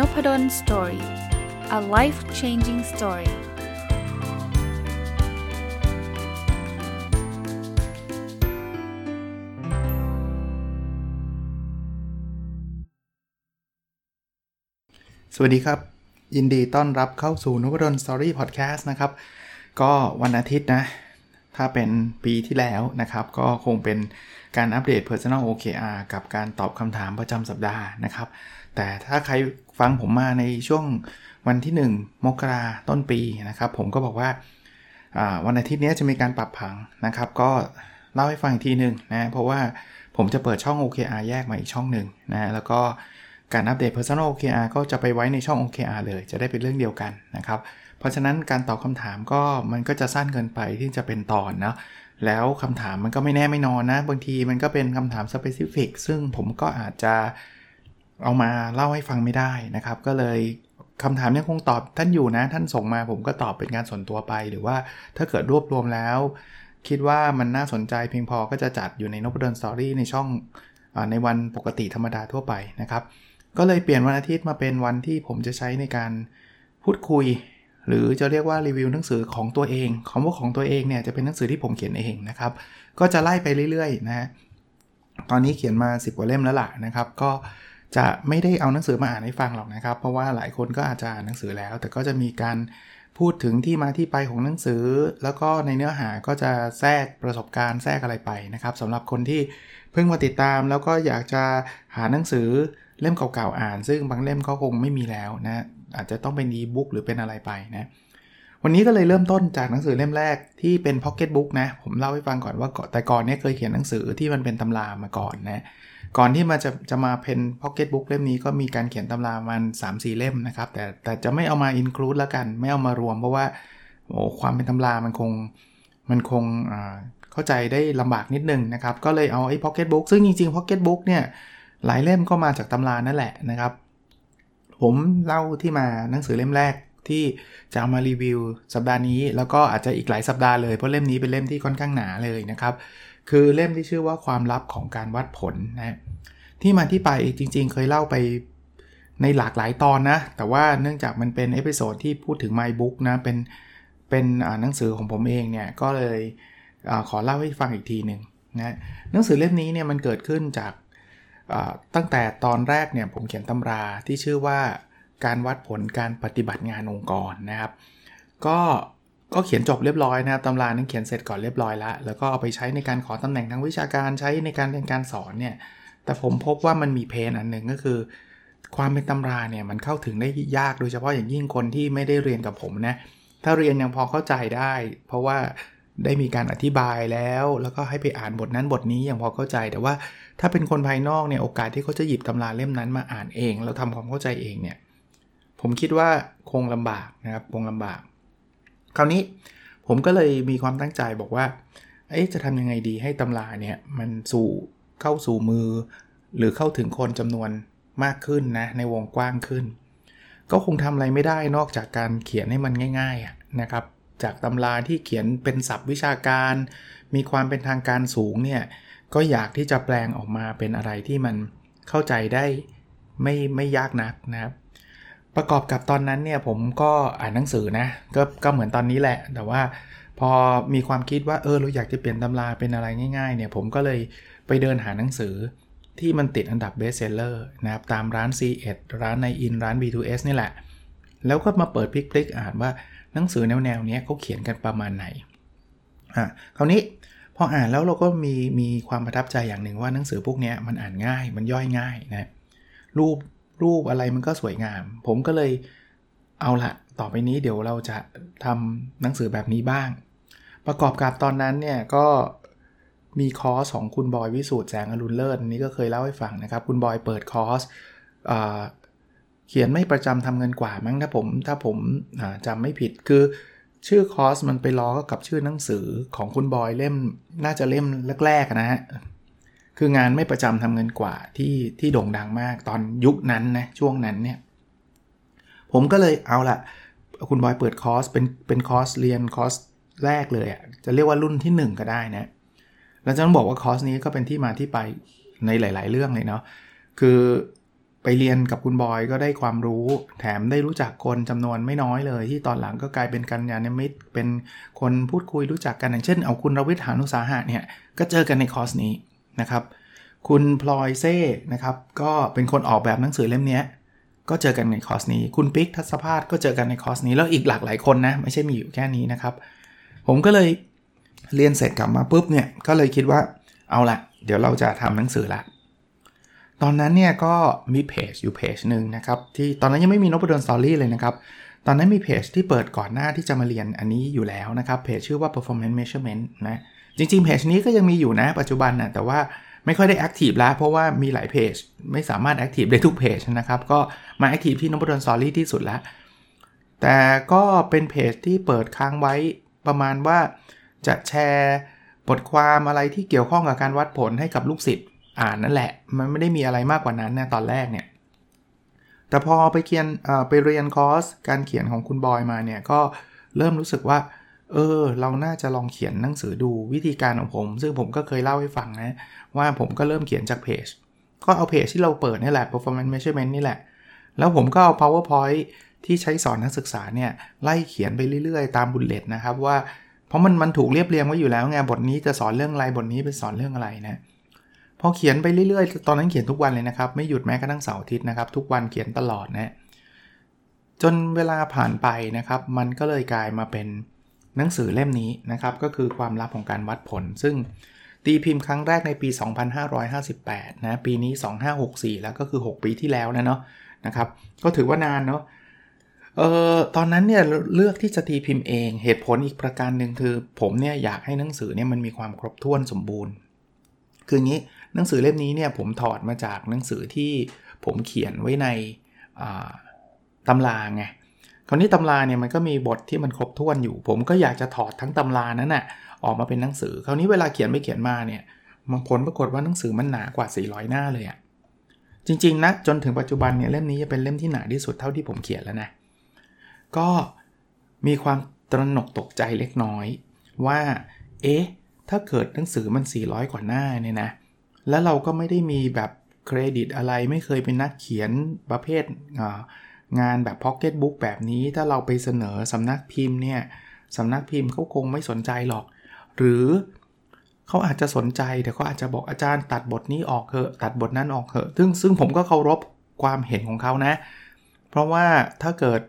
Nopadol Story a life changing story สวัสดีครับ ยินดีต้อนรับเข้าสู่นพดล Story พอดแคสต์นะครับ ก็วันอาทิตย์นะ ถ้าเป็นปีที่แล้วนะครับ ก็คงเป็นการอัปเดต Personal OKR กับการตอบคำถามประจำสัปดาห์นะครับ แต่ถ้าใครฟังผมมาในช่วงวันที่ 1 มกราต้นปีนะครับ ผมก็บอกว่าวันอาทิตย์นี้จะมีการปรับผังนะครับ ก็เล่าให้ฟังอีกทีหนึ่งนะเพราะว่าผมจะเปิดช่อง OKR แยกมาอีกช่องหนึ่งนะแล้วก็การอัปเดต Personal OKR ก็จะไปไว้ในช่อง OKR เลย จะได้เป็นเรื่องเดียวกันนะครับ เพราะฉะนั้นการตอบคำถามก็มันก็จะสั้นเกินไปที่จะเป็นตอนนะแล้วคำถามมันก็ไม่แน่ไม่นอนนะ บางทีมันก็เป็นคำถามสเปซิฟิกซึ่งผมก็อาจจะ เอามาเล่าให้ฟังไม่ได้นะครับ ก็เลยคำถามนี้คงตอบท่านอยู่นะ ท่านส่งมาผมก็ตอบเป็นการส่วนตัวไป หรือว่าถ้าเกิดรวบรวมแล้ว คิดว่ามันน่าสนใจเพียงพอก็จะจัดอยู่ในนบดอนสตอรี่ในช่องอในวันปกติธรรมดาทั่วไปนะครับ ก็เลยเปลี่ยนวันอาทิตย์มาเป็นวันที่ผมจะใช้ในการพูดคุย หรือจะเรียกว่ารีวิวหนังสือของตัวเองคำว่าของตัวเองเนี่ยจะเป็นหนังสือที่ผมเขียนเองนะครับ ก็จะไล่ไปเรื่อยๆนะฮะตอนนี้เขียนมา 10กว่าเล่มแล้วล่ะนะครับ ก็ จะไม่ได้เอาหนังสือมาอ่านให้ฟังหรอกนะครับ เพราะว่าหลายคนก็อาจจะอ่านหนังสือแล้ว แต่ก็จะมีการพูดถึงที่มาที่ไปของหนังสือ แล้วก็ในเนื้อหาก็จะแทรกประสบการณ์แทรกอะไรไปนะครับสำหรับคนที่เพิ่งมาติดตามแล้วก็อยากจะหาหนังสือเล่มเก่าๆอ่าน ซึ่งบางเล่มก็คงไม่มีแล้วนะอาจจะต้องเป็นอีบุ๊กหรือเป็นอะไรไปนะวันนี้ก็เลยเริ่มต้นจากหนังสือเล่มแรกที่เป็นพ็อกเก็ตบุ๊กนะผมเล่าให้ฟังก่อนว่าแต่ก่อนนี้เคยเขียนหนังสือที่มันเป็นตำรามาก่อนนะ ก่อนที่มาจะจะมาเป็นพ็อกเก็ตบุ๊กเล่มนี้ก็มีการเขียนตำรามัน 3 4 เล่มนะครับ แต่แต่จะไม่เอามา include แล้วกัน ไม่เอามารวม เพราะว่าโอ้ความเป็นตำรามันคงมันคงเข้าใจได้ลำบากนิดนึงนะครับ ก็เลยเอาไอ้พ็อกเก็ตบุ๊กซึ่งจริงๆพ็อกเก็ตบุ๊กเนี่ยหลายเล่มก็มาจากตำรานั่นแหละนะครับ ผมเล่าที่มาหนังสือเล่มแรกที่จะเอามารีวิวสัปดาห์นี้ แล้วก็อาจจะอีกหลายสัปดาห์เลยเพราะเล่มนี้เป็นเล่มที่ค่อนข้างหนาเลยนะครับ คือเล่มที่ชื่อว่าความลับของการวัดผลนะที่มาที่ไปจริงๆ เคยเล่าไปในหลากหลายตอนนะ แต่ว่าเนื่องจากมันเป็น episode ที่พูดถึง My Book นะ เป็นเป็นหนังสือของผมเองเนี่ย ก็เลยอขอเล่าให้ฟังอีกทีหนึ่งนะหนังสือเล่มนี้เนี่ยมันเกิดขึ้นจากตั้งแต่ตอนแรกเนี่ยผมเขียนตำราที่ชื่อว่าการวัดผลการปฏิบัติงานองค์กรนะครับ ก็ ก็เขียนจบเรียบร้อยนะครับตำรานั้นเขียนเสร็จก่อนเรียบร้อยแล้วแล้วก็เอาไปใช้ในการขอตำแหน่งทางวิชาการใช้ในการเรียนการสอนเนี่ยแต่ผมพบว่ามันมีเพนอันหนึ่งก็คือ ความเป็นตำราเนี่ยมันเข้าถึงได้ยากโดยเฉพาะอย่างยิ่งคนที่ไม่ได้เรียนกับผมนะถ้าเรียนยังพอเข้าใจได้ เพราะว่าได้มีการอธิบายแล้ว แล้วก็ให้ไปอ่านบทนั้นบทนี้อยังพอเข้าใจ แต่ว่าถ้าเป็นคนภายนอกเนี่ยโอกาสที่เขาจะหยิบตำราเล่มนั้นมาอ่านเอง แล้วทำความเข้าใจเองเนี่ยผมคิดว่าคงลำบากนะครับคงลำบาก คราวนี้ผมก็เลยมีความตั้งใจบอกว่า เอ๊ะจะทำยังไงดีให้ตำราเนี่ยมันสู่เข้าสู่มือ หรือเข้าถึงคนจำนวนมากขึ้นนะในวงกว้างขึ้น ก็คงทำอะไรไม่ได้นอกจากการเขียนให้มันง่ายๆนะครับ จากตำราที่เขียนเป็นศัพท์วิชาการ มีความเป็นทางการสูงเนี่ยก็อยากที่จะแปลงออกมาเป็นอะไรที่มันเข้าใจได้ไม่ไม่ยากนักนะครับ ประกอบกับตอนนั้นเนี่ยผมก็อ่านหนังสือนะก็ก็เหมือนตอนนี้แหละ แต่ว่าพอมีความคิดว่าเออเราอยากจะเปลี่ยนตำราเป็นอะไรง่ายๆเนี่ยผมก็เลยไปเดินหาหนังสือที่มันติดอันดับ bestseller นะครับตามร้าน C1 ร้านในอินร้าน B2S นี่แหละ แล้วก็มาเปิดพลิกๆอ่านว่าหนังสือแนวๆนี้เขาเขียนกันประมาณไหนอะคราวนี้พออ่านแล้วเราก็มีมีความประทับใจอย่างหนึ่งว่าหนังสือพวกนี้มันอ่านง่ายมันย่อยง่ายนะรูป รูปอะไรมันก็สวยงาม ผมก็เลยเอาละต่อไปนี้เดี๋ยวเราจะทำหนังสือแบบนี้บ้าง ประกอบกับตอนนั้นเนี่ยก็มีคอร์สของคุณบอยวิสูตรแสงอรุณเลิศนี้ก็เคยเล่าให้ฟังนะครับ คุณบอยเปิดคอร์สเขียนไม่ประจำทำเงินกว่ามั้งถ้าผมถ้าผมจำไม่ผิดคือชื่อคอร์สมันไปล้อกับชื่อหนังสือของคุณบอยเล่มน่าจะเล่มแรกๆนะฮะ คืองานไม่ประจำทำเงินกว่าที่ที่โด่งดังมากตอนยุคนั้นนะช่วงนั้นเนี่ยผมก็เลยเอาละคุณบอยเปิดคอร์สเป็นเป็นคอร์สเรียนคอร์สแรกเลยอะ่ะจะเรียกว่ารุ่นที่ 1 ก็ได้นะแล้วจะต้องบอกว่าคอร์สนี้ก็เป็นที่มาที่ไปในหลาย ๆ เรื่องเลยเนาะคือไปเรียนกับคุณบอยก็ได้ความรู้ แถมได้รู้จักคนจำนวนไม่น้อยเลย ที่ตอนหลังก็กลายเป็นกัลยาณมิตร เป็นคนพูดคุยรู้จักกันอย่างเช่น เอาคุณรวิศ หาญอุตสาหะเนี่ยก็เจอกันในคอร์สนี้ นะครับ คุณพลอยเซ่นะครับก็เป็นคนออกแบบหนังสือเล่มนี้ก็เจอกันในคอร์สนี้ คุณปิ๊กทัศภาสก็เจอกันในคอร์สนี้ แล้วอีกหลากหลายคนนะ ไม่ใช่มีอยู่แค่นี้นะครับ ผมก็เลยเรียนเสร็จกลับมาปุ๊บเนี่ย ก็เลยคิดว่าเอาละเดี๋ยวเราจะทำหนังสือละตอนนั้นเนี่ยก็มีเพจอยู่เพจหนึ่งนะครับ ที่ตอนนั้นยังไม่มี Nopadol's Story เลยนะครับ ตอนนั้นมีเพจที่เปิดก่อนหน้าที่จะมาเรียนอันนี้อยู่แล้วนะครับเพจชื่อว่า performance measurement นะ จริงๆเพจนี้ก็ยังมีอยู่นะปัจจุบันนะแต่ว่าไม่ค่อยได้ active แล้ว เพราะว่ามีหลายเพจ ไม่สามารถ active ได้ทุกเพจนะครับ ก็มา active ที่ Nopadol's Story ที่สุดแล้วแต่ก็เป็นเพจที่เปิดค้างไว้ประมาณว่าจะแชร์บทความอะไรที่เกี่ยวข้องกับการวัดผลให้กับลูกศิษย์อ่านนั่นแหละ มันไม่ได้มีอะไรมากกว่านั้นนะตอนแรกเนี่ยแต่พอไปเขียนไปเรียนคอร์สการเขียนของคุณบอยมาเนี่ยก็เริ่มรู้สึกว่า เออ เราน่าจะลองเขียนหนังสือดูวิธีการของผม ซึ่งผมก็เคยเล่าให้ฟังนะ ว่าผมก็เริ่มเขียนจากเพจ ก็เอาเพจที่เราเปิดนี่แหละ performance measurement นี่แหละ แล้วผมก็เอา powerpoint ที่ใช้สอนนักศึกษาเนี่ย ไล่เขียนไปเรื่อยๆ ตามบุลเลตนะครับว่า เพราะมันมันถูกเรียบเรียงไว้อยู่แล้วไงบทนี้จะสอนเรื่องอะไรบทนี้เป็นสอนเรื่องอะไรนะพอเขียนไปเรื่อยๆ ตอนนั้นเขียนทุกวันเลยนะครับ ไม่หยุดแม้กระทั่งเสาร์อาทิตย์นะครับ ทุกวันเขียนตลอดนะจนเวลาผ่านไปนะครับ มันก็เลยกลายมาเป็น หนังสือเล่มนี้นะครับก็คือความลับของการวัดผล ซึ่งตีพิมพ์ครั้งแรกในปี 2558 นะปีนี้ 2564 แล้วก็คือ 6 ปีที่แล้วนะเนาะนะครับก็ถือว่านานเนาะเออตอนนั้นเนี่ยเลือกที่จะตีพิมพ์เองเหตุผลอีกประการหนึ่งคือ ผมเนี่ยอยากให้หนังสือเนี่ยมันมีความครบถ้วนสมบูรณ์ คืองี้หนังสือเล่มนี้เนี่ยผมถอดมาจากหนังสือที่ผมเขียนไว้ในตำราไง คราวนี้ตำราเนี่ยมันก็มีบทที่มันครบถ้วนอยู่ ผมก็อยากจะถอดทั้งตำรานั้นน่ะออกมาเป็นหนังสือ คราวนี้เวลาเขียนไปเขียนมาเนี่ยบางผลปรากฏว่าหนังสือมันหนากว่า 400 หน้าเลยอะจริงๆนะจนถึงปัจจุบันเนี่ยเล่มนี้จะเป็นเล่มที่หนาที่สุดเท่าที่ผมเขียนแล้วนะก็มีความตระหนกตกใจเล็กน้อย ว่า เอ๊ะ ถ้าเกิดหนังสือมัน 400 กว่าหน้าเนี่ยนะ แล้วเราก็ไม่ได้มีแบบเครดิตอะไรไม่เคยเป็นนักเขียนประเภท งานแบบพ็อกเก็ตบุ๊กแบบนี้ถ้าเราไปเสนอสำนักพิมพ์เนี่ยสำนักพิมพ์เขาคงไม่สนใจหรอก หรือเขาอาจจะสนใจแต่เขาอาจจะบอกอาจารย์ตัดบทนี้ออกเถอะตัดบทนั้นออกเถอะซึ่งซึ่งผมก็เคารพความเห็นของเขานะ เพราะว่าถ้าเกิด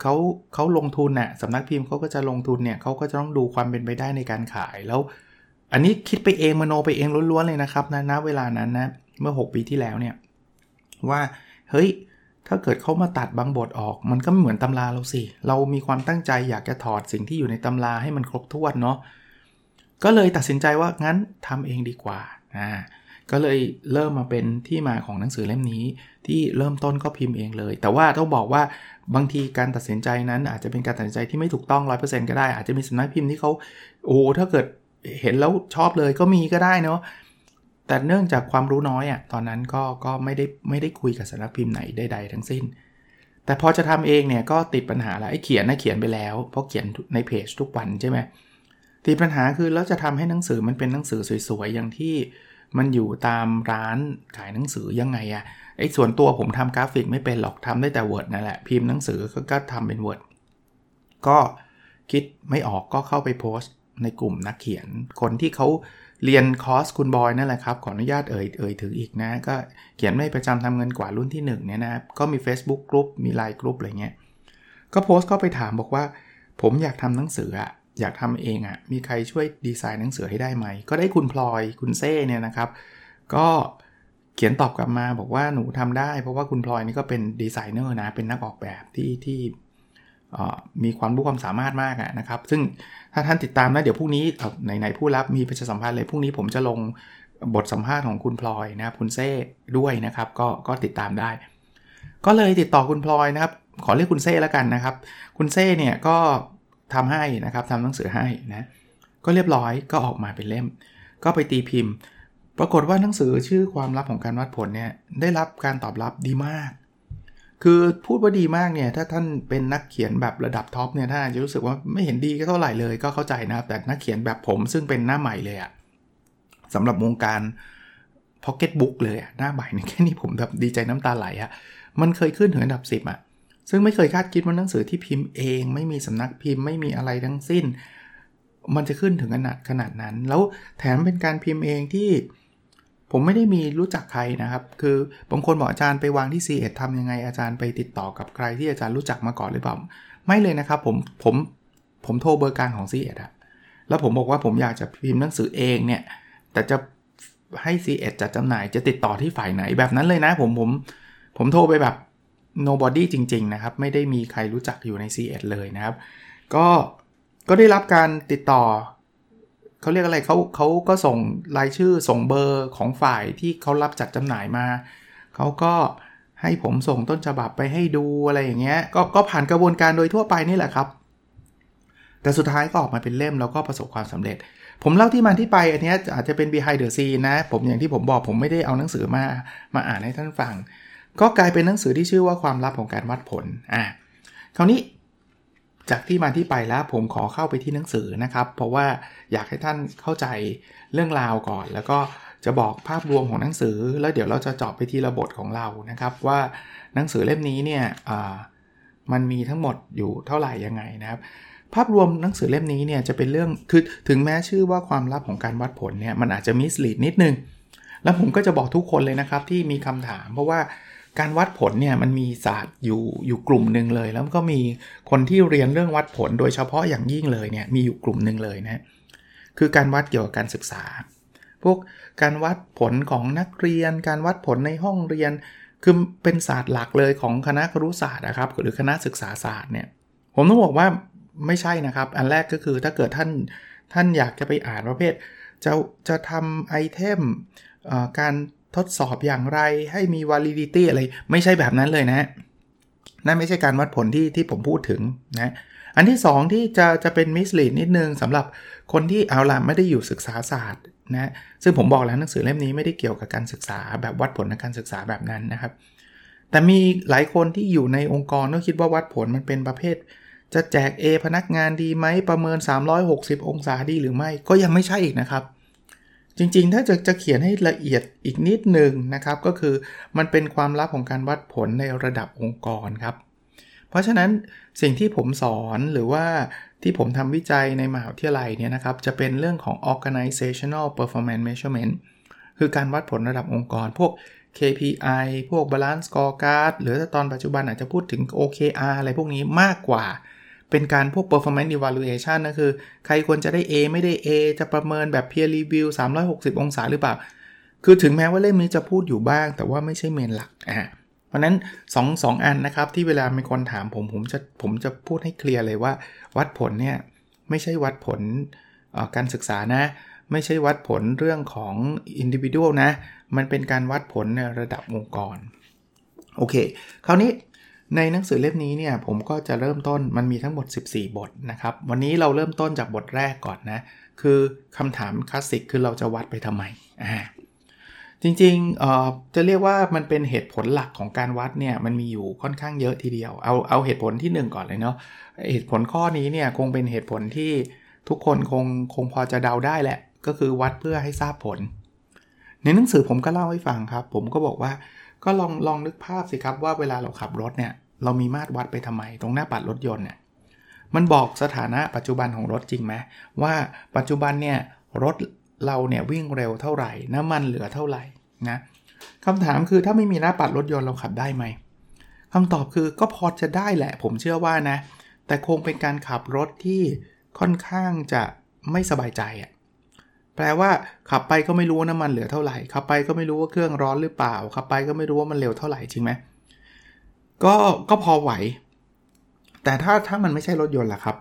เขาเขาลงทุนน่ะสำนักพิมพ์เขาก็จะลงทุนเนี่ยเขาก็จะต้องดูความเป็นไปได้ในการขายแล้ว อันนี้คิดไปเองมโนไปเองล้วนๆเลยนะครับนะณเวลานั้นนะเมื่อ 6 ปีที่แล้วเนี่ยว่าเฮ้ย ถ้าเกิดเขามาตัดบางบทออก มันก็ไม่เหมือนตำราเราสิ เรามีความตั้งใจอยากจะถอดสิ่งที่อยู่ในตำราให้มันครบถ้วนเนาะ ก็เลยตัดสินใจว่างั้นทำเองดีกว่า อ่า ก็เลยเริ่มมาเป็นที่มาของหนังสือเล่มนี้ ที่เริ่มต้นก็พิมพ์เองเลย แต่ว่าต้องบอกว่าบางทีการตัดสินใจนั้นอาจจะเป็นการตัดสินใจที่ไม่ถูกต้อง 100%ก็ได้ อาจจะมีสำนักพิมพ์ที่เขาโอ้ถ้าเกิดเห็นแล้วชอบเลยก็มีก็ได้เนาะ แต่เนื่องจากความรู้น้อยอะ่ะตอนนั้นก็ก็ไม่ได้ไม่ได้คุยกับสำนักพิมพ์ไหนใดๆทั้งสิ้น แต่พอจะทำเองเนี่ยก็ติดปัญหาละไอ้เขียนนะเขียนไปแล้วเพราะเขียนในเพจทุกวันใช่ไหมติดปัญหาคือแล้วจะทำให้หนังสือมันเป็นหนังสือสวยๆอย่างที่มันอยู่ตามร้านขายหนังสือยังไงอะไอ้ส่วนตัวผมทำกราฟิกไม่เป็นหรอกทำได้แต่ Word นั่นแหละพิมพ์หนังสือก็ทำเป็น Word ก็คิดไม่ออกก็เข้าไปโพสต์ในกลุ่มนักเขียนคนที่เขา เรียนคอร์สคุณบอยนั่นแหละครับ ขออนุญาตเอ่ยเอ่ยถึงอีกนะ ก็เขียนไม่ประจำทำเงินกว่ารุ่นที่1เนี่ยนะก็มี Facebook กลุ่มมีไลน์กลุ่มอะไรเงี้ยก็โพสต์ก็ไปถามบอกว่า ผมอยากทำหนังสืออะอยากทำเองอะมีใครช่วยดีไซน์หนังสือให้ได้ไหม ก็ได้คุณพลอยคุณเซ่เนี่ยนะครับ ก็เขียนตอบกลับมาบอกว่าหนูทำได้ เพราะว่าคุณพลอยนี่ก็เป็นดีไซเนอร์นะเป็นนักออกแบบที่ที่มีความรู้ความสามารถมากนะครับ ซึ่ง ถ้าท่านติดตามนะเดี๋ยวพรุ่งนี้ในในผู้รับมีประชาสัมพันธ์เลยพรุ่งนี้ผมจะลงบทสัมภาษณ์ของคุณพลอยนะครับคุณเซ่ด้วยนะครับก็ก็ติดตามได้ ก็เลยติดต่อคุณพลอยนะครับ ขอเรียกคุณเซ่แล้วกันนะครับ คุณเซ่เนี่ยก็ทำให้นะครับทำหนังสือให้นะก็เรียบร้อยก็ออกมาเป็นเล่ม ก็ไปตีพิมพ์ ปรากฏว่าหนังสือชื่อความลับของการวัดผลเนี่ยได้รับการตอบรับดีมาก คือพูดว่าดีมากเนี่ย ถ้าท่านเป็นนักเขียนแบบระดับท็อปเนี่ยท่านอาจจะรู้สึกว่าไม่เห็นดีสักเท่าไหร่เลยก็เข้าใจนะครับ แต่นักเขียนแบบผมซึ่งเป็นหน้าใหม่เลยอะสำหรับวงการพ็อกเก็ตบุ๊กเลยอะหน้าใบนี่แค่นี้ผมแบบดีใจน้ำตาไหลอะมันเคยขึ้นถึงอันดับ 10อะซึ่งไม่เคยคาดคิดว่าหนังสือที่พิมพ์เอง ไม่มีสำนักพิมพ์ไม่มีอะไรทั้งสิ้น มันจะขึ้นถึงขนาดขนาดนั้น แล้วแถมเป็นการพิมพ์เองที่ ผมไม่ได้มีรู้จักใครนะครับ คือบางคนบอกอาจารย์ไปวางที่ซีเอ็ดทำยังไงอาจารย์ไปติดต่อกับใครที่อาจารย์รู้จักมาก่อนหรือเปล่า ไม่เลยนะครับผมผมผมโทรเบอร์กลางของซีเอ็ดอะแล้วผมบอกว่าผมอยากจะพิมพ์หนังสือเองเนี่ยแต่จะให้ซีเอ็ดจัดจำหน่ายจะติดต่อที่ฝ่ายไหนแบบนั้นเลยนะผมผมผมโทรไปแบบ nobody จริง ๆ นะครับ ไม่ได้มีใครรู้จักอยู่ใน C1 เลยนะครับ ก็ก็ได้รับการติดต่อ เขาเรียกอะไรเขาเขาก็ส่งรายชื่อส่งเบอร์ของฝ่ายที่เขารับจัดจำหน่ายมาเขาก็ให้ผมส่งต้นฉบับไปให้ดูอะไรอย่างเงี้ยก็ก็ผ่านกระบวนการโดยทั่วไปนี่แหละครับ แต่สุดท้ายก็ออกมาเป็นเล่มแล้วก็ประสบความสำเร็จ ผมเล่าที่มาที่ไปอันนี้อาจจะเป็น behind the scene นะ ผมอย่างที่ผมบอกผมไม่ได้เอาหนังสือมามาอ่านให้ท่านฟัง ก็กลายเป็นหนังสือที่ชื่อว่าความลับของการวัดผลอะคราวนี้ จากที่มาที่ไปแล้วผมขอเข้าไปที่หนังสือนะครับ เพราะว่าอยากให้ท่านเข้าใจเรื่องราวก่อน แล้วก็จะบอกภาพรวมของหนังสือ แล้วเดี๋ยวเราจะเจาะไปที่ระบบของเรานะครับ ว่าหนังสือเล่มนี้เนี่ยมันมีทั้งหมดอยู่เท่าไหร่ยังไงนะครับ ภาพรวมหนังสือเล่มนี้เนี่ยจะเป็นเรื่องคือถึงแม้ชื่อว่าความลับของการวัดผลเนี่ยมันอาจจะมิสลีดนิดนึงแล้วผมก็จะบอกทุกคนเลยนะครับที่มีคำถาม เพราะว่า การวัดผลเนี่ยมันมีศาสตร์อยู่อยู่กลุ่มหนึ่งเลย แล้วก็มีคนที่เรียนเรื่องวัดผลโดยเฉพาะอย่างยิ่งเลยเนี่ยมีอยู่กลุ่มหนึ่งเลยนะคือการวัดเกี่ยวกับการศึกษา พวกการวัดผลของนักเรียน การวัดผลในห้องเรียน คือเป็นศาสตร์หลักเลยของคณะครุศาสตร์นะครับหรือคณะศึกษาศาสตร์เนี่ยผมต้องบอกว่าไม่ใช่นะครับ อันแรกก็คือถ้าเกิดท่านท่านอยากจะไปอ่านประเภท จะจะทำไอเทมการ ทดสอบอย่างไรให้มี validity อะไร ไม่ใช่แบบนั้นเลยนะ นั่นไม่ใช่การวัดผลที่ที่ผมพูดถึงนะ อันที่ 2 ที่จะจะเป็น mislead นิดนึงสำหรับคนที่เอาละไม่ได้อยู่ศึกษาศาสตร์นะซึ่งผมบอกแล้วหนังสือเล่มนี้ไม่ได้เกี่ยวกับการศึกษาแบบวัดผลในการศึกษาแบบนั้นนะครับ แต่มีหลายคนที่อยู่ในองค์กรก็คิดว่าวัดผลมันเป็นประเภท จะแจก A พนักงานดีไหมประเมิน 360 องศาดีหรือไม่ก็ยังไม่ใช่อีกนะครับ จริงๆ ถ้าจะจะเขียนให้ละเอียดอีกนิดหนึ่งนะครับ ก็คือมันเป็นความลับของการวัดผลในระดับองค์กรครับ เพราะฉะนั้นสิ่งที่ผมสอนหรือว่าที่ผมทำวิจัยในมหาวิทยาลัยเนี่ยนะครับ จะเป็นเรื่องของ organizational performance measurement คือการวัดผลระดับองค์กร พวก KPI พวก balance scorecard หรือตอนปัจจุบันอาจจะพูดถึง OKR อะไรพวกนี้มากกว่า เป็นการพวก performance evaluation นะคือ ใครควรจะได้ A ไม่ได้ A จะประเมินแบบ peer review 360 องศาหรือเปล่า คือถึงแม้ว่าเล่มนี้จะพูดอยู่บ้าง แต่ว่าไม่ใช่เมนหลักอ่าเพราะนั้น2งอันนะครับ ที่เวลามีคนถามผม ผมจะผมจะพูดให้เคลียร์เลยว่า วัดผลเนี่ย ไม่ใช่วัดผลการศึกษานะ ไม่ใช่วัดผลเรื่องของ individual นะ มันเป็นการวัดผลในระดับองค์กร โอเค คราวนี้ ในหนังสือเล่มนี้เนี่ยผมก็จะเริ่มต้นมันมีทั้งหมด 14 บทนะครับ วันนี้เราเริ่มต้นจากบทแรกก่อนนะ คือคำถามคลาสสิกคือเราจะวัดไปทำไมอ่าจริงๆจะเรียกว่ามันเป็นเหตุผลหลักของการวัดเนี่ยมันมีอยู่ค่อนข้างเยอะทีเดียว เอาเอาเหตุผลที่ 1 ก่อนเลยเนาะเหตุผลข้อนี้เนี่ยคงเป็นเหตุผลที่ทุกคนคงคงพอจะเดาได้แหละ ก็คือวัดเพื่อให้ทราบผล ในหนังสือผมก็เล่าให้ฟังครับ ผมก็บอกว่า ก็ลองลองนึกภาพสิครับว่าเวลาเราขับรถเนี่ยเรามีมาตรวัดไปทำไม ตรงหน้าปัดรถยนต์เนี่ยมันบอกสถานะปัจจุบันของรถจริงไหมว่าปัจจุบันเนี่ยรถเราเนี่ยวิ่งเร็วเท่าไหร่ น้ำมันเหลือเท่าไหร่นะคำถามคือถ้าไม่มีหน้าปัดรถยนต์เราขับได้ไหมคำตอบคือก็พอจะได้แหละ ผมเชื่อว่านะ แต่คงเป็นการขับรถที่ค่อนข้างจะไม่สบายใจอะ่ะ แปลว่าขับไปก็ไม่รู้ว่าน้ำมันเหลือเท่าไหร่ ขับไปก็ไม่รู้ว่าเครื่องร้อนหรือเปล่า ขับไปก็ไม่รู้ว่ามันเร็วเท่าไหร่จริงไหมก็ก็พอไหว แต่ถ้าถ้ามันไม่ใช่รถยนต์ล่ะครับ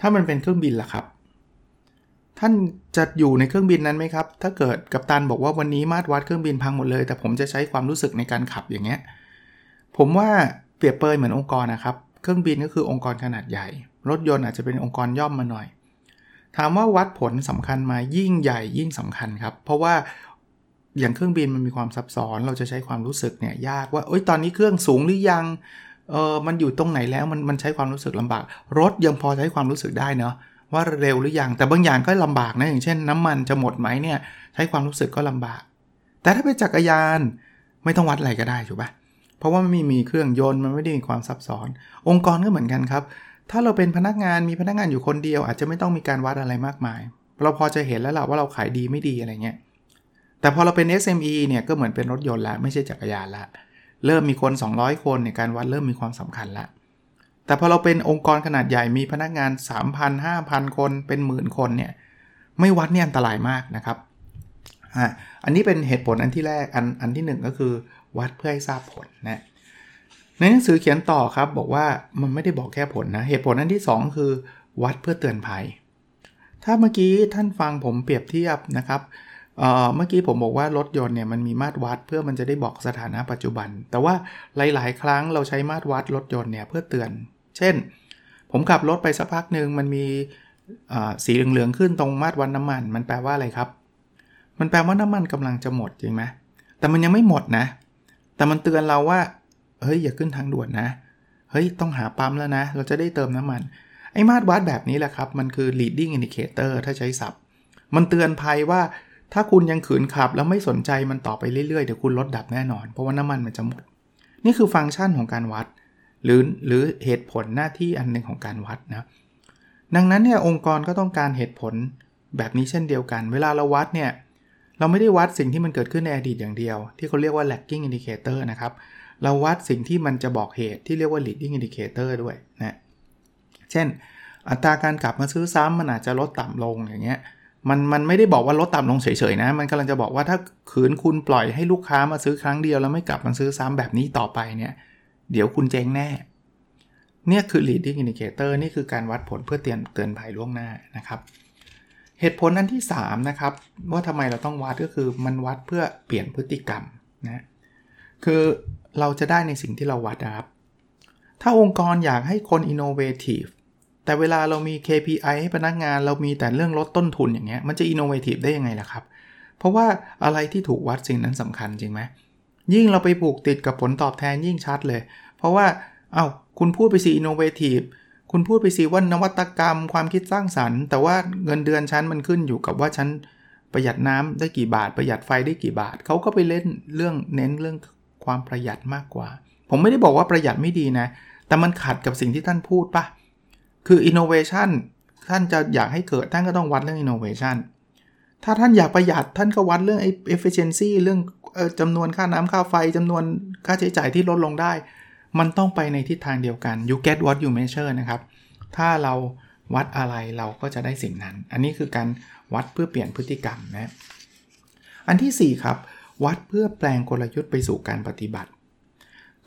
ถ้ามันเป็นเครื่องบินล่ะครับ ท่านจะอยู่ในเครื่องบินนั้นไหมครับ ถ้าเกิดกัปตันบอกว่าวันนี้มาตรวัดเครื่องบินพังหมดเลย แต่ผมจะใช้ความรู้สึกในการขับอย่างเงี้ย ผมว่าเปรียบเปยเหมือนองค์กรนะครับ เครื่องบินก็คือองค์กรขนาดใหญ่ รถยนต์อาจจะเป็นองค์กรย่อมมาหน่อย ถามว่าวัดผลสำคัญมายิ่งใหญ่ยิ่งสำคัญครับ เพราะว่าอย่างเครื่องบินมันมีความซับซ้อนเราจะใช้ความรู้สึกเนี่ยยากว่าเอ้ยตอนนี้เครื่องสูงหรือยังเออมันอยู่ตรงไหนแล้วมันมันใช้ความรู้สึกลำบาก รถยังพอใช้ความรู้สึกได้เนาะว่าเร็วหรือยังแต่บางอย่างก็ลำบากนะอย่างเช่น น้ำมันจะหมดไหมเนี่ยใช้ความรู้สึกก็ลำบาก แต่ถ้าเป็นจักรยานไม่ต้องวัดอะไรก็ได้ถูกปะเพราะว่ามันมีมีเครื่องยนต์มันไม่ได้มีความซับซ้อน องค์กรก็เหมือนกันครับ ถ้าเราเป็นพนักงานมีพนักงานอยู่คนเดียว อาจจะไม่ต้องมีการวัดอะไรมากมาย เราพอจะเห็นแล้วล่ะว่าเราขายดีไม่ดีอะไรเงี้ยแต่พอเราเป็น SME เนี่ยก็เหมือนเป็นรถยนต์ล้วไม่ใช่จักรยานละเริ่มมีคน 200 คนในการวัดเริ่มมีความสำคัญละแต่พอเราเป็นองค์กรขนาดใหญ่มีพนักงาน 3,000 5,000 คนเป็นหมื่นคนเนี่ยไม่วัดเนี่ยอันตรายมากนะครับอ่าอันนี้เป็นเหตุผลอันที่แรกอันอันที่ 1 ก็คือวัดเพื่อให้ทราบผลนะ ในหนังสือเขียนต่อครับบอกว่ามันไม่ได้บอกแค่ผลนะ เหตุผลอันที่ 2 คือ วัดเพื่อเตือนภัย ถ้าเมื่อกี้ท่านฟังผมเปรียบเทียบนะครับเเมื่อกี้ผมบอกว่ารถยนต์เนี่ยมันมีมาตรวัดเพื่อมันจะได้บอกสถานะปัจจุบัน แต่ว่าหลาย ๆ ครั้งเราใช้มาตรวัดรถยนต์เนี่ยเพื่อเตือน เช่น ผมขับรถไปสักพักหนึ่งมันมีสีเหลืองๆขึ้นตรงมาตรวัดน้ำมัน มันแปลว่าอะไรครับ มันแปลว่าน้ำมันกำลังจะหมดจริงไหมแต่มันยังไม่หมดนะ แต่มันเตือนเราว่า เฮ้ยอย่าขึ้นทางด่วนนะ เฮ้ยต้องหาปั๊มแล้วนะ เราจะได้เติมน้ำมัน ไอ้มาตรวัดแบบนี้แหละครับ มันคือ leading indicator ถ้าใช้ศัพท์ มันเตือนภัยว่าถ้าคุณยังขืนขับ แล้วไม่สนใจมันต่อไปเรื่อยๆ เดี๋ยวคุณรถดับแน่นอน เพราะว่าน้ำมันมันจะหมด นี่คือฟังก์ชันของการวัด หรือหรือเหตุผลหน้าที่อันหนึ่งของการวัดนะ ดังนั้นเนี่ยองค์กรก็ต้องการเหตุผลแบบนี้เช่นเดียวกัน เวลาเราวัดเนี่ยเราไม่ได้วัดสิ่งที่มันเกิดขึ้นในอดีตอย่างเดียว ที่เขาเรียกว่า lagging indicator นะครับ เราวัดสิ่งที่มันจะบอกเหตุที่เรียกว่า leading indicator ด้วยนะเช่น อัตราการกลับมาซื้อซ้ำมันอาจจะลดต่ำลงอย่างเงี้ยมันมันไม่ได้บอกว่าลดต่ำลงเฉยๆนะ มันกำลังจะบอกว่าถ้าขืนคุณปล่อยให้ลูกค้ามาซื้อครั้งเดียวแล้วไม่กลับมาซื้อซ้ำแบบนี้ต่อไปเนี่ย เดี๋ยวคุณเจ๊งแน่ เนี่ยคือ leading indicator นี่คือการวัดผลเพื่อเตือนเตือนภัยล่วงหน้านะครับ เหตุผลอันที่ 3 นะครับ ว่าทำไมเราต้องวัดก็คือมันวัดเพื่อเปลี่ยนพฤติกรรมนะ คือ เราจะได้ในสิ่งที่เราวัดนะครับ ถ้าองค์กรอยากให้คน innovative แต่เวลาเรามี KPI ให้พนักงาน เรามีแต่เรื่องลดต้นทุนอย่างเงี้ยมันจะ innovative ได้ยังไงล่ะครับ เพราะว่าอะไรที่ถูกวัดสิ่งนั้นสำคัญจริงไหมยิ่งเราไปผูกติดกับผลตอบแทนยิ่งชัดเลย เพราะว่าอ้าวคุณพูดไปสิ innovative คุณพูดไปสิว่านวัตกรรมความคิดสร้างสรรค์ แต่ว่าเงินเดือนชั้นมันขึ้นอยู่กับว่าชั้นประหยัดน้ำได้กี่บาท ประหยัดไฟได้กี่บาท เขาก็ไปเล่นเรื่องเน้นเรื่อง ความประหยัดมากกว่า ผมไม่ได้บอกว่าประหยัดไม่ดีนะ แต่มันขัดกับสิ่งที่ท่านพูดปะคือ innovation ท่านจะอยากให้เกิดท่านก็ต้องวัดเรื่อง innovation ถ้าท่านอยากประหยัดท่านก็วัดเรื่อง efficiency เรื่องจำนวนค่าน้ำค่าไฟจำนวนค่าใช้จ่ายที่ลดลงได้ มันต้องไปในทิศทางเดียวกัน you get what you measure นะครับ ถ้าเราวัดอะไรเราก็จะได้สิ่งนั้น อันนี้คือการวัดเพื่อเปลี่ยนพฤติกรรมนะ อันที่ 4 ครับ วัดเพื่อแปลงกลยุทธ์ไปสู่การปฏิบัติ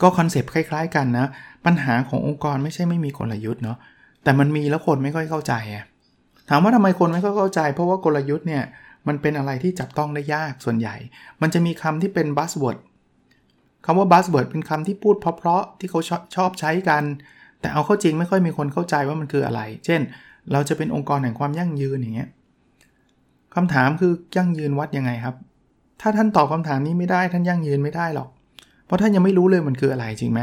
ก็คอนเซปต์คล้าย ๆ กันนะ ปัญหาขององค์กรไม่ใช่ไม่มีกลยุทธ์เนาะแต่มันมีแล้วคนไม่ค่อยเข้าใจอะถามว่าทำไมคนไม่ค่อยเข้าใจ เพราะว่ากลยุทธ์เนี่ยมันเป็นอะไรที่จับต้องได้ยากส่วนใหญ่ มันจะมีคำที่เป็น buzzword คำว่า buzzword เป็นคำที่พูดเพราะๆที่เขาชอบชอบใช้กัน แต่เอาเข้าจริงไม่ค่อยมีคนเข้าใจว่ามันคืออะไร เช่น เราจะเป็นองค์กรแห่งความยั่งยืนอย่างเงี้ยคำถามคือยั่งยืนวัดยังไงครับ ถ้าท่านตอบคาถามนี้ไม่ได้ท่านยั่งยืนไม่ได้หรอก เพราะท่านยังไม่รู้เลยมันคืออะไรจริงไหม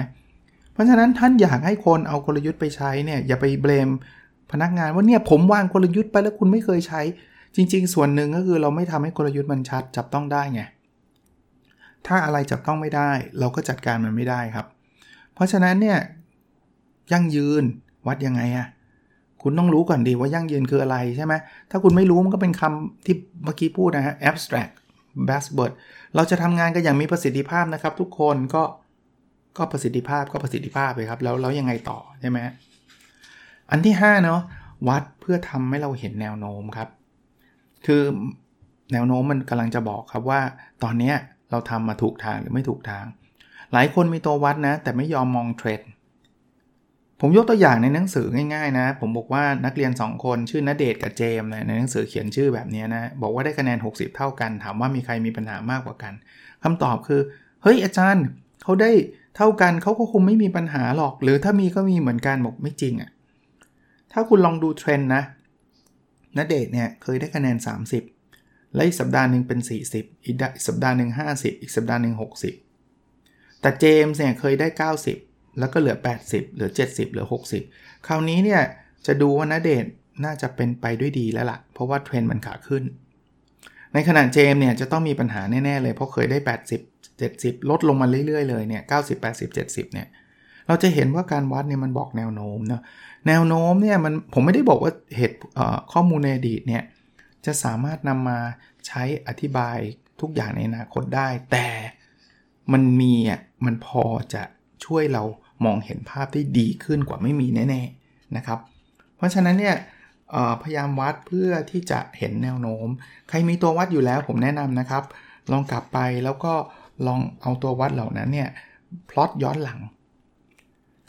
เพราะฉะนั้นท่านอยากให้คนเอากลยุทธ์ไปใช้เนี่ยอย่าไปเบลมพนักงานว่าเนี่ยผมวางกลยุทธ์ไปแล้วคุณไม่เคยใช้ จริง ๆ ส่วนหนึ่งก็คือเราไม่ทำให้กลยุทธ์มันชัดจับต้องได้ไงถ้าอะไรจับต้องไม่ได้ เราก็จัดการมันไม่ได้ครับ เพราะฉะนั้นเนี่ยยั่งยืนวัดยังไงอะคุณต้องรู้ก่อนดีว่ายั่งยืนคืออะไรใช่ไหมถ้าคุณไม่รู้มันก็เป็นคำที่เมื่อกี้พูดนะฮะ abstract buzzword เราจะทำงานกันอย่างมีประสิทธิภาพนะครับ ทุกคนก็ก็ประสิทธิภาพก็ประสิทธิภาพเลยครับ แล้วแล้วยังไงต่อใช่ไหมอันที่5เนาะวัดเพื่อทำให้เราเห็นแนวโน้มครับ คือแนวโน้มมันกำลังจะบอกครับว่า ตอนนี้เราทำมาถูกทางหรือไม่ถูกทาง หลายคนมีตัววัดนะ แต่ไม่ยอมมองเทรนด์ ผมยกตัวอย่างในหนังสือง่ายๆนะ ผมบอกว่านักเรียน 2 คนชื่อนเดชกับเจมในหนังสือเขียนชื่อแบบนี้นะ บอกว่าได้คะแนน 60 เท่ากัน ถามว่ามีใครมีปัญหามากกว่ากันคำตอบคือ เฮ้ยอาจารย์เขาได้เท่ากันเขาก็คงไม่มีปัญหาหรอก หรือถ้ามีก็มีเหมือนกันบอกไม่จริงอะ่ะถ้าคุณลองดูเทรนด์นะนเดชเนี่ยเคยได้คะแนน 30 และอีกสัปดาห์หนึ่งเป็น 40 อีกสัปดาห์หนึ่ง50 อีกสัปดาห์หนึ่ง60 แต่เจมส์เนี่ยเคยได้ 90 แล้วก็เหลือ 80 เหลือ 70 เหลือ 60 คราวนี้เนี่ยจะดูว่านเดชน่าจะเป็นไปด้วยดีแล้วละ่ะ เพราะว่าเทรนด์มันขาขึ้น ในขณะเจมเนี่ยจะต้องมีปัญหาแน่ๆเลย เพราะเคยได้ 80 70 ลดลงมาเรื่อยๆเลยเนี่ย 90 80 70 เนี่ย เราจะเห็นว่าการวัดเนี่ยมันบอกแนวโน้มเนาะแนวโน้มเนี่ยมันผมไม่ได้บอกว่าเหตุข้อมูลในอดีตเนี่ยจะสามารถนำมาใช้อธิบายทุกอย่างในอนาคตได้ แต่มันมีอะมันพอจะช่วยเรา มองเห็นภาพได้ดีขึ้นกว่าไม่มีแน่ๆนะครับ เพราะฉะนั้นเนี่ยพยายามวัดเพื่อที่จะเห็นแนวโน้ม ใครมีตัววัดอยู่แล้วผมแนะนำนะครับ ลองกลับไปแล้วก็ลองเอาตัววัดเหล่านั้นเนี่ยพลอตย้อนหลัง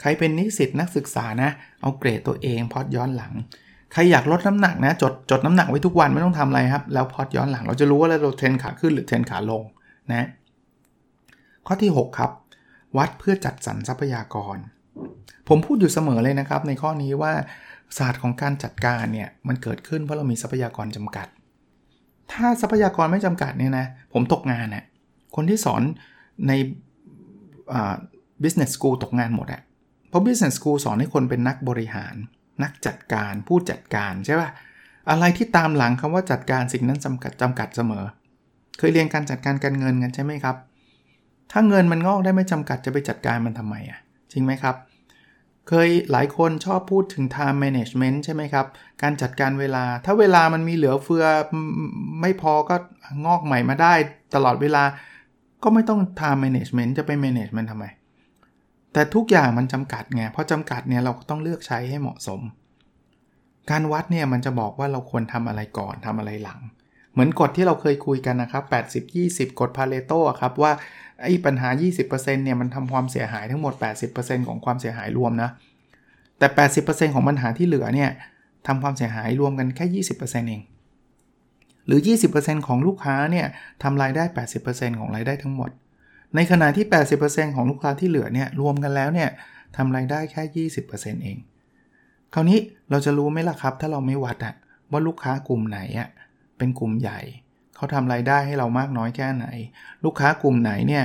ใครเป็นนิสิตนักศึกษานะเอาเกรดตัวเองพลอตย้อนหลัง ใครอยากลดน้ำหนักนะจดจดน้ำหนักไว้ทุกวันไม่ต้องทำอะไรครับ แล้วพลอตย้อนหลังเราจะรู้ว่าเราเทรนขาขึ้นหรือเทรนขาลงนะข้อที่ 6 ครับ วัดเพื่อจัดสรรทรัพยากร ผมพูดอยู่เสมอเลยนะครับ ในข้อนี้ว่าศาสตร์ของการจัดการเนี่ยมันเกิดขึ้นเพราะเรามีทรัพยากรจำกัด ถ้าทรัพยากรไม่จำกัดเนี่ยนะผมตกงานน่ะคนที่สอนใน business school ตกงานหมดอะเพราะ business school สอนให้คนเป็นนักบริหาร นักจัดการผู้จัดการใช่ป่ะอะไรที่ตามหลังคำว่าจัดการสิ่งนั้นจำกัดจำกัดเสมอ เคยเรียนการจัดการการเงินกันใช่ไหมครับ ถ้าเงินมันงอกได้ไม่จำกัดจะไปจัดการมันทำไมอะจริงไหมครับ เคยหลายคนชอบพูดถึง time management ใช่ไหมครับ การจัดการเวลา ถ้าเวลามันมีเหลือเฟือไม่พอก็งอกใหม่มาได้ตลอดเวลา ก็ไม่ต้อง time management จะไป manage มันทำไม แต่ทุกอย่างมันจำกัดไง เพราะจำกัดเนี่ยเราก็ต้องเลือกใช้ให้เหมาะสม การวัดเนี่ยมันจะบอกว่าเราควรทำอะไรก่อนทำอะไรหลัง เหมือนกฎที่เราเคยคุยกันนะครับ 80-20 กฎพาเลโตครับว่าไอ้ปัญหา 20%เนี่ยมันทำความเสียหายทั้งหมด 80%ของความเสียหายรวมนะ แต่ 80%ของปัญหาที่เหลือเนี่ยทำความเสียหายรวมกันแค่ 20%เองหรือ 20%ของลูกค้าเนี่ยทำรายได้ 80%ของรายได้ทั้งหมด ในขณะที่ 80%ของลูกค้าที่เหลือเนี่ยรวมกันแล้วเนี่ยทำรายได้แค่ 20%เอง คราวนี้เราจะรู้ไหมล่ะครับ ถ้าเราไม่วัดอะว่าลูกค้ากลุ่มไหนอะ เป็นกลุ่มใหญ่ เขาทำไรายได้ให้เรามากน้อยแค่ไหน ลูกค้ากลุ่มไหนเนี่ย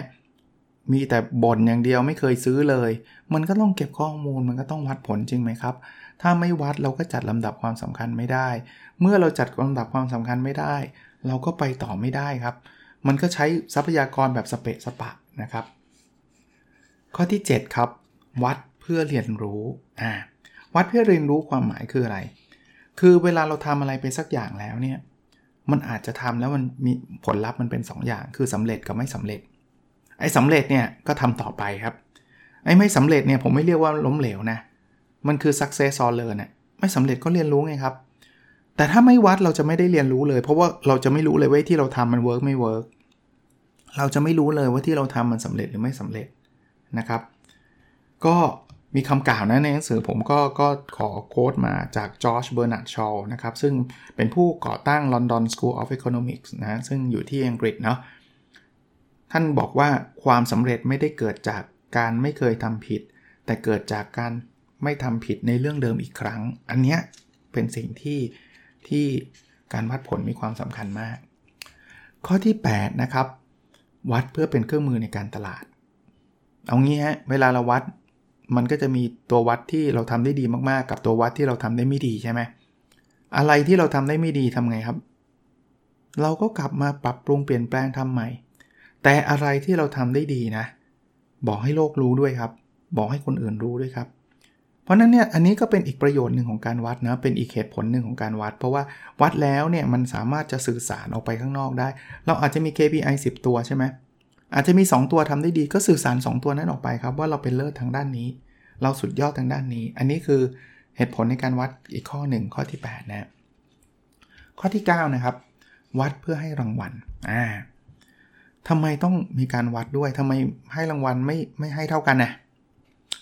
มีแต่บ่นอย่างเดียวไม่เคยซื้อเลย มันก็ต้องเก็บข้อมูลมันก็ต้องวัดผลจริงไหมครับ ถ้าไม่วัดเราก็จัดลำดับความสำคัญไม่ได้ เมื่อเราจัดลำดับความสำคัญไม่ได้ เราก็ไปต่อไม่ได้ครับ มันก็ใช้ทรัพยากรแบบสเปะสปะนะครับ ข้อที่ 7 ครับ วัดเพื่อเรียนรู้อ่าวัดเพื่อเรียนรู้ความหมายคืออะไร คือเวลาเราทำอะไรไปสักอย่างแล้วเนี่ย มันอาจจะทำแล้วมันมีผลลัพธ์มันเป็น 2 อย่าง คือสำเร็จกับไม่สำเร็จ ไอ้สำเร็จเนี่ยก็ทำต่อไปครับ ไอ้ไม่สำเร็จเนี่ยผมไม่เรียกว่าล้มเหลวนะ มันคือ success or learn นะไม่สำเร็จก็เรียนรู้ไงครับ แต่ถ้าไม่วัดเราจะไม่ได้เรียนรู้เลย เพราะว่าเราจะไม่รู้เลยว่าที่เราทำมันเวิร์กไม่เวิร์กเราจะไม่รู้เลยว่าที่เราทำมันสำเร็จหรือไม่สำเร็จนะครับ ก็ มีคำกล่าวนะในหนังสือผมก็ก็ขอ quote มาจากจอร์จเบอร์นาร์ดชอว์นะครับ ซึ่งเป็นผู้ก่อตั้ง London School of Economics นะซึ่งอยู่ที่อังกฤษเนาะท่านบอกว่าความสำเร็จไม่ได้เกิดจากการไม่เคยทำผิด แต่เกิดจากการไม่ทำผิดในเรื่องเดิมอีกครั้ง อันนี้เป็นสิ่งที่ที่การวัดผลมีความสำคัญมาก ข้อที่ 8 นะครับ วัดเพื่อเป็นเครื่องมือในการตลาด เอางี้ฮะเวลาเราวัด มันก็จะมีตัววัดที่เราทำได้ดีมากๆ กับตัววัดที่เราทำได้ไม่ดีใช่ไหมอะไรที่เราทำได้ไม่ดีทำไงครับ เราก็กลับมาปรับปรุงเปลี่ยนแปลงทำใหม่ แต่อะไรที่เราทำได้ดีนะ บอกให้โลกรู้ด้วยครับ บอกให้คนอื่นรู้ด้วยครับ เพราะนั้นเนี่ยอันนี้ก็เป็นอีกประโยชน์หนึ่งของการวัดนะเป็นอีกเหตุผลหนึ่งของการวัด เพราะว่าวัดแล้วเนี่ยมันสามารถจะสื่อสารออกไปข้างนอกได้ เราอาจจะมี KPI 10 ตัวใช่ไหม อาจจะมี 2 ตัวทำได้ดีก็สื่อสาร 2 ตัวนั้นออกไปครับว่าเราเป็นเลิศทางด้านนี้ เราสุดยอดทางด้านนี้ อันนี้คือเหตุผลในการวัดอีกข้อหนึ่งข้อที่8นะข้อที่9นะครับวัดเพื่อให้รางวัลอ่าทำไมต้องมีการวัดด้วยทำไมให้รางวัลไม่ไม่ให้เท่ากันนะ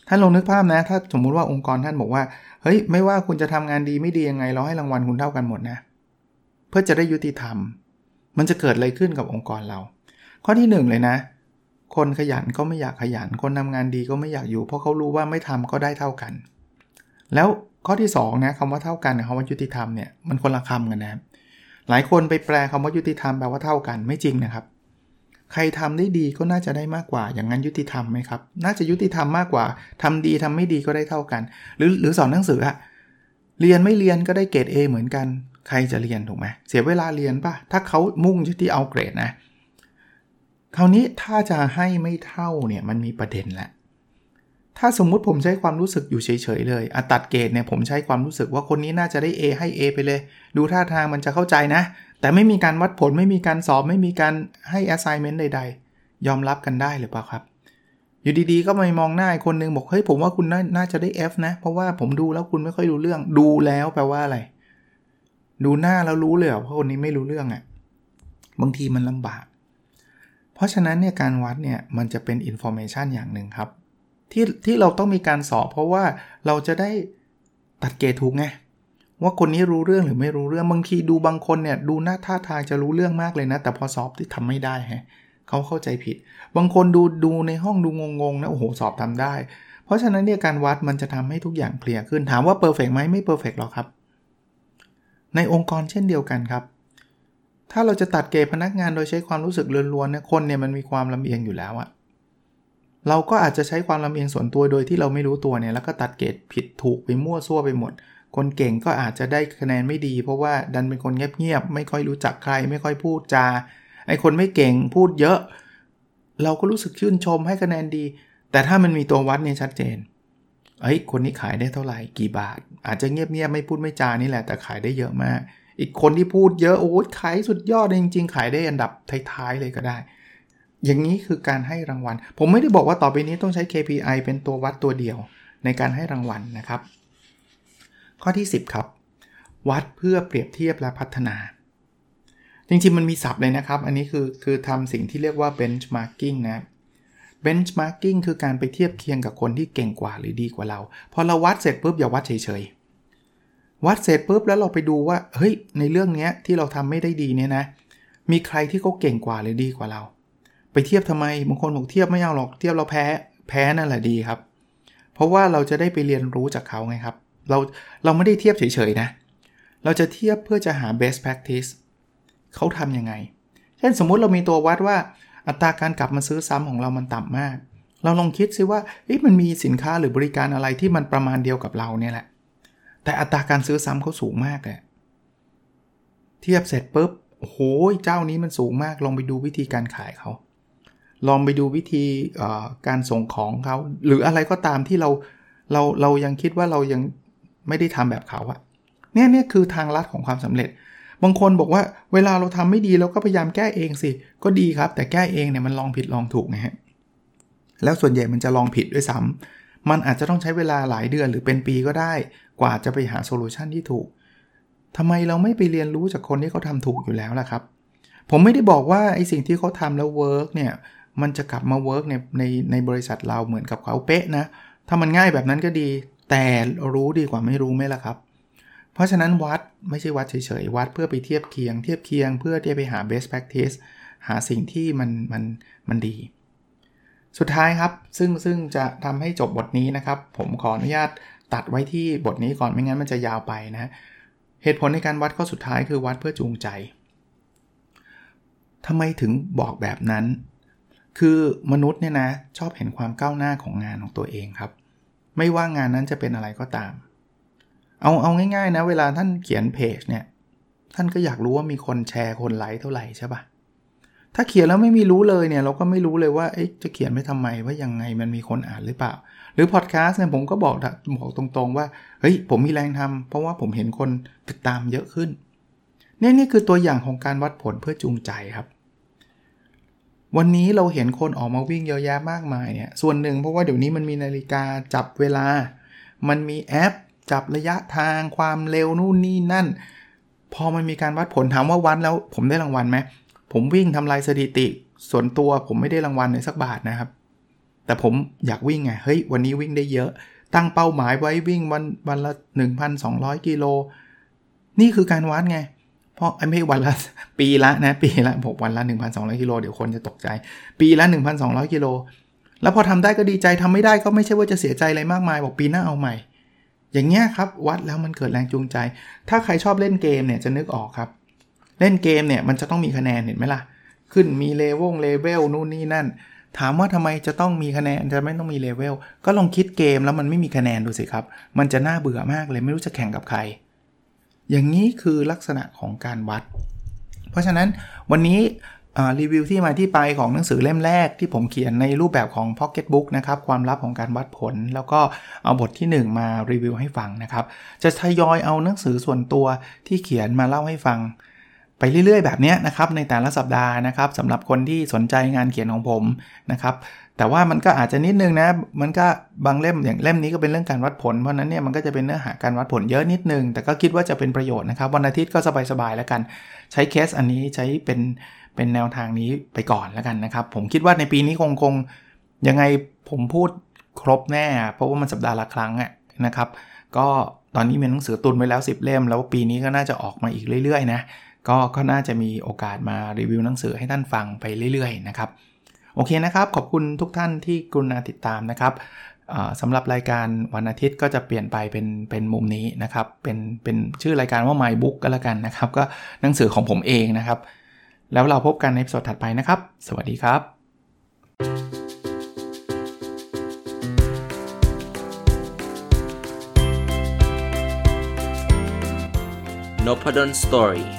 ท่านลองนึกภาพนะ ถ้าสมมุติว่าองค์กรท่านบอกว่า เฮ้ย ไม่ว่าคุณจะทำงานดีไม่ดียังไง เราให้รางวัลคุณเท่ากันหมดนะ เพื่อจะได้ยุติธรรม มันจะเกิดอะไรขึ้นกับองค์กรเรา ข้อที่ 1 เลยนะ คนขยันก็ไม่อยากขยัน คนทำงานดีก็ไม่อยากอยู่ เพราะเขารู้ว่าไม่ทำก็ได้เท่ากัน แล้วข้อที่2นะคำว่าเท่ากันคำว่ายุติธรรมเนี่ยมันคนละคำกันนะหลายคนไปแปลคำว่ายุติธรรมแปลว่าเท่ากันไม่จริงนะครับ ใครทำได้ดีก็น่าจะได้มากกว่า อย่างนั้นยุติธรรมไหมครับ น่าจะยุติธรรมมากกว่าทำดีทำไม่ดีก็ได้เท่ากัน หรือหรือสอนหนังสืออะเรียนไม่เรียนก็ได้เกรด A เหมือนกัน ใครจะเรียนถูกไหมเสียเวลาเรียนปะถ้าเขามุ่งที่เอาเกรดนะ คราวนี้ถ้าจะให้ไม่เท่าเนี่ยมันมีประเด็นแหละ ถ้าสมมุติผมใช้ความรู้สึกอยู่เฉยๆเลยอตัดเกรดเนี่ยผมใช้ความรู้สึกว่าคนนี้น่าจะได้ A ให้ A ไปเลย ดูท่าทางมันจะเข้าใจนะ แต่ไม่มีการวัดผลไม่มีการสอบไม่มีการให้ assignment ใด ๆ ยอมรับกันได้หรือเปล่าครับ อยู่ดีๆ ก็มามองหน้าคนนึงบอกเฮ้ยผมว่าคุณน่าจะได้ F นะ เพราะว่าผมดูแล้วคุณไม่ค่อยรู้เรื่องดูแล้วแปลว่าอะไร ดูหน้าแล้วรู้เลยว่าคนนี้ไม่รู้เรื่องอะ่ะบางทีมันลำบาก เพราะฉะนั้นเนี่ยการวัดเนี่ยมันจะเป็น information อย่างหนึ่งครับ ที่ที่เราต้องมีการสอบ เพราะว่าเราจะได้ตัดเกรดถูกไงว่าคนนี้รู้เรื่องหรือไม่รู้เรื่องบางทีดูบางคนเนี่ยดูหน้าท่าทางจะรู้เรื่องมากเลยนะ แต่พอสอบที่ทำไม่ได้ฮะเขาเข้าใจผิด บางคนดูดูในห้องดูงงๆนะโอ้โหสอบทำได้ เพราะฉะนั้นเนี่ยการวัดมันจะทำให้ทุกอย่างเคลียร์ขึ้นถามว่า perfect ไหมไม่ perfect หรอกครับ ในองค์กรเช่นเดียวกันครับ ถ้าเราจะตัดเกรดพนักงานโดยใช้ความรู้สึกล้วนๆเนี่ยคนเนี่ยมันมีความลำเอียงอยู่แล้วอะเราก็อาจจะใช้ความลำเอียงส่วนตัวโดยที่เราไม่รู้ตัวเนี่ยแล้วก็ตัดเกรดผิดถูกไปมั่วซั่วไปหมด คนเก่งก็อาจจะได้คะแนนไม่ดี เพราะว่าดันเป็นคนเงียบๆไม่ค่อยรู้จักใคร ไม่ค่อยพูดจาไอคนไม่เก่งพูดเยอะ เราก็รู้สึกชื่นชมให้คะแนนดี แต่ถ้ามันมีตัววัดเนี่ยชัดเจนเอ้ยคนนี้ขายได้เท่าไหร่กี่บาท อาจจะเงียบๆไม่พูดไม่จานี่แหละแต่ขายได้เยอะมาก อีกคนที่พูดเยอะโอ้ขายสุดยอดจริง ๆ ขายได้อันดับท้ายๆเลยก็ได้ อย่างนี้คือการให้รางวัล ผมไม่ได้บอกว่าต่อไปนี้ต้องใช้ KPI เป็นตัววัดตัวเดียวในการให้รางวัลนะครับ ข้อที่ 10 ครับ วัดเพื่อเปรียบเทียบและพัฒนา จริงๆ มันมีศัพท์เลยนะครับ อันนี้คือคือทำสิ่งที่เรียกว่า benchmarking นะ benchmarking คือการไปเทียบเคียงกับคนที่เก่งกว่าหรือดีกว่าเรา พอเราวัดเสร็จปุ๊บอย่าวัดเฉยๆ วัดเสร็จปุ๊บแล้วเราไปดูว่า เฮ้ย ในเรื่องนี้ที่เราทำไม่ได้ดีเนี่ยนะ มีใครที่เขาเก่งกว่าหรือดีกว่าเรา ไปเทียบทำไม บางคนบอกเทียบไม่เอาหรอก เทียบเราแพ้ แพ้นั่นแหละดีครับ เพราะว่าเราจะได้ไปเรียนรู้จากเขาไงครับ เรา เราไม่ได้เทียบเฉยๆนะ เราจะเทียบเพื่อจะหา best practice เขาทำยังไง เช่นสมมุติเรามีตัววัดว่า อัตราการกลับมาซื้อซ้ำของเรามันต่ำมาก เราลองคิดซิว่ามันมีสินค้าหรือบริการอะไรที่มันประมาณเดียวกับเราเนี่ยแหละ แต่อัตราการซื้อซ้ำเขาสูงมากเลยเทียบเสร็จปุ๊บโอ้โหเจ้านี้มันสูงมาก ลองไปดูวิธีการขายเขาลองไปดูวิธีการส่งของเขาหรืออะไรก็ตามที่เราเราเรายังคิดว่าเรายังไม่ได้ทำแบบเขาอะเนี่ยเนี่ยคือทางลัดของความสำเร็จ บางคนบอกว่าเวลาเราทำไม่ดีเราก็พยายามแก้เองสิ ก็ดีครับ แต่แก้เองเนี่ยมันลองผิดลองถูกนะฮะแล้วส่วนใหญ่มันจะลองผิดด้วยซ้ำ มันอาจจะต้องใช้เวลาหลายเดือนหรือเป็นปีก็ได้ กว่าจะไปหาโซลูชันที่ถูกทำไมเราไม่ไปเรียนรู้จากคนที่เขาทาถูกอยู่แล้วล่ะครับ ผมไม่ได้บอกว่าไอ้สิ่งที่เขาทำแล้ว work เนี่ยมันจะกลับมา work ในในในบริษัทเราเหมือนกับเขาเป๊ะนะ ถ้ามันง่ายแบบนั้นก็ดี แต่รู้ดีกว่าไม่รู้ไหมล่ะครับ เพราะฉะนั้นวัดไม่ใช่วัดเฉยๆ วัดเพื่อไปเทียบเคียง เทียบเคียงเพื่อที่จะไปหา best practice หาสิ่งที่มันมันมันดี สุดท้ายครับ ซึ่งซึ่งจะทำให้จบบทนี้นะครับ ผมขออนุญาตตัดไว้ที่บทนี้ก่อนไม่งั้นมันจะยาวไปนะเหตุผลในการวัดข้อสุดท้ายคือวัดเพื่อจูงใจทำไมถึงบอกแบบนั้น คือมนุษย์เนี่ยนะชอบเห็นความก้าวหน้าของงานของตัวเองครับ ไม่ว่างานนั้นจะเป็นอะไรก็ตาม เอาเอาง่ายๆนะ เวลาท่านเขียนเพจเนี่ยท่านก็อยากรู้ว่ามีคนแชร์คนไลค์เท่าไหร่ใช่ปะ ถ้าเขียนแล้วไม่มีรู้เลยเนี่ยเราก็ไม่รู้เลยว่าจะเขียนไม่ทำไมว่ายังไงมันมีคนอ่านหรือเปล่า หรือพอดแคสต์เนี่ยผมก็บอกบอกตรงๆว่าเฮ้ยผมมีแรงทำเพราะว่าผมเห็นคนติดตามเยอะขึ้นนี่นี่คือตัวอย่างของการวัดผลเพื่อจูงใจครับ วันนี้เราเห็นคนออกมาวิ่งเยอะแยะมากมายเนี่ยส่วนหนึ่งเพราะว่าเดี๋ยวนี้มันมีนาฬิกาจับเวลา มันมีแอป จับระยะทางความเร็วนู่นนี่นั่น พอมันมีการวัดผลถามว่าวัดแล้วผมได้รางวัลไหม ผมวิ่งทำลายสถิติ ส่วนตัวผมไม่ได้รางวัลเลยสักบาทนะครับ แต่ผมอยากวิ่งไงเฮ้ยวันนี้วิ่งได้เยอะ ตั้งเป้าหมายไว้วิ่งวันวันละ 1,200 กิโล นี่คือการวัดไง เพราะไม่วันละปีละนะปีละผมวันละ 1,200 กิโลเดี๋ยวคนจะตกใจ ปีละ 1,200 กิโล แล้วพอทำได้ก็ดีใจทำไม่ได้ก็ไม่ใช่ว่าจะเสียใจอะไรมากมาย บอกปีหน้าเอาใหม่ อย่างเงี้ยครับวัดแล้วมันเกิดแรงจูงใจ ถ้าใครชอบเล่นเกมเนี่ยจะนึกออกครับ เล่นเกมเนี่ยมันจะต้องมีคะแนนเห็นไหมล่ะ ขึ้นมีเลเวลเลเวลนู่นนี่นั่น ถามว่าทำไมจะต้องมีคะแนนจะไม่ต้องมีเลเวลก็ลองคิดเกมแล้วมันไม่มีคะแนนดูสิครับ มันจะน่าเบื่อมากเลยไม่รู้จะแข่งกับใคร อย่างนี้คือลักษณะของการวัด เพราะฉะนั้นวันนี้รีวิวที่มาที่ไปของหนังสือเล่มแรกที่ผมเขียนในรูปแบบของ Pocket Book นะครับ ความลับของการวัดผล แล้วก็เอาบทที่ 1 มารีวิวให้ฟังนะครับ จะทยอยเอาหนังสือส่วนตัวที่เขียนมาเล่าให้ฟัง ไปเรื่อยๆ แบบนี้นะครับในแต่ละสัปดาห์นะครับสำหรับคนที่สนใจงานเขียนของผมนะครับแต่ว่ามันก็อาจจะนิดนึงนะมันก็บางเล่มอย่างเล่มนี้ก็เป็นเรื่องการวัดผลเพราะนั้นเนี่ยมันก็จะเป็นเนื้อหาการวัดผลเยอะนิดนึง แต่ก็คิดว่าจะเป็นประโยชน์นะครับวันอาทิตย์ก็สบายๆแล้วกัน ใช้เคสอันนี้ใช้เป็นเป็นแนวทางนี้ไปก่อนแล้วกันนะครับ ผมคิดว่าในปีนี้คงคงยังไงผมพูดครบแน่ เพราะว่ามันสัปดาห์ละครั้งอะนะครับ ก็ตอนนี้มีหนังสือตุนไว้แล้ว 10 เล่ม แล้วปีนี้ก็น่าจะออกมาอีกเรื่อยๆนะ ก็ก็น่าจะมีโอกาสมารีวิวหนังสือให้ท่านฟังไปเรื่อยๆนะครับโอเคนะครับ ขอบคุณทุกท่านที่กรุณาติดตามนะครับสำหรับรายการวันอาทิตย์ก็จะเปลี่ยนไปเป็นเป็นมุมนี้นะครับ เป็นเป็นชื่อรายการว่า My Book ก็แล้วกันนะครับ ก็หนังสือของผมเองนะครับ แล้วเราพบกันในสดถัดไปนะครับ สวัสดีครับ n o p a d o n Story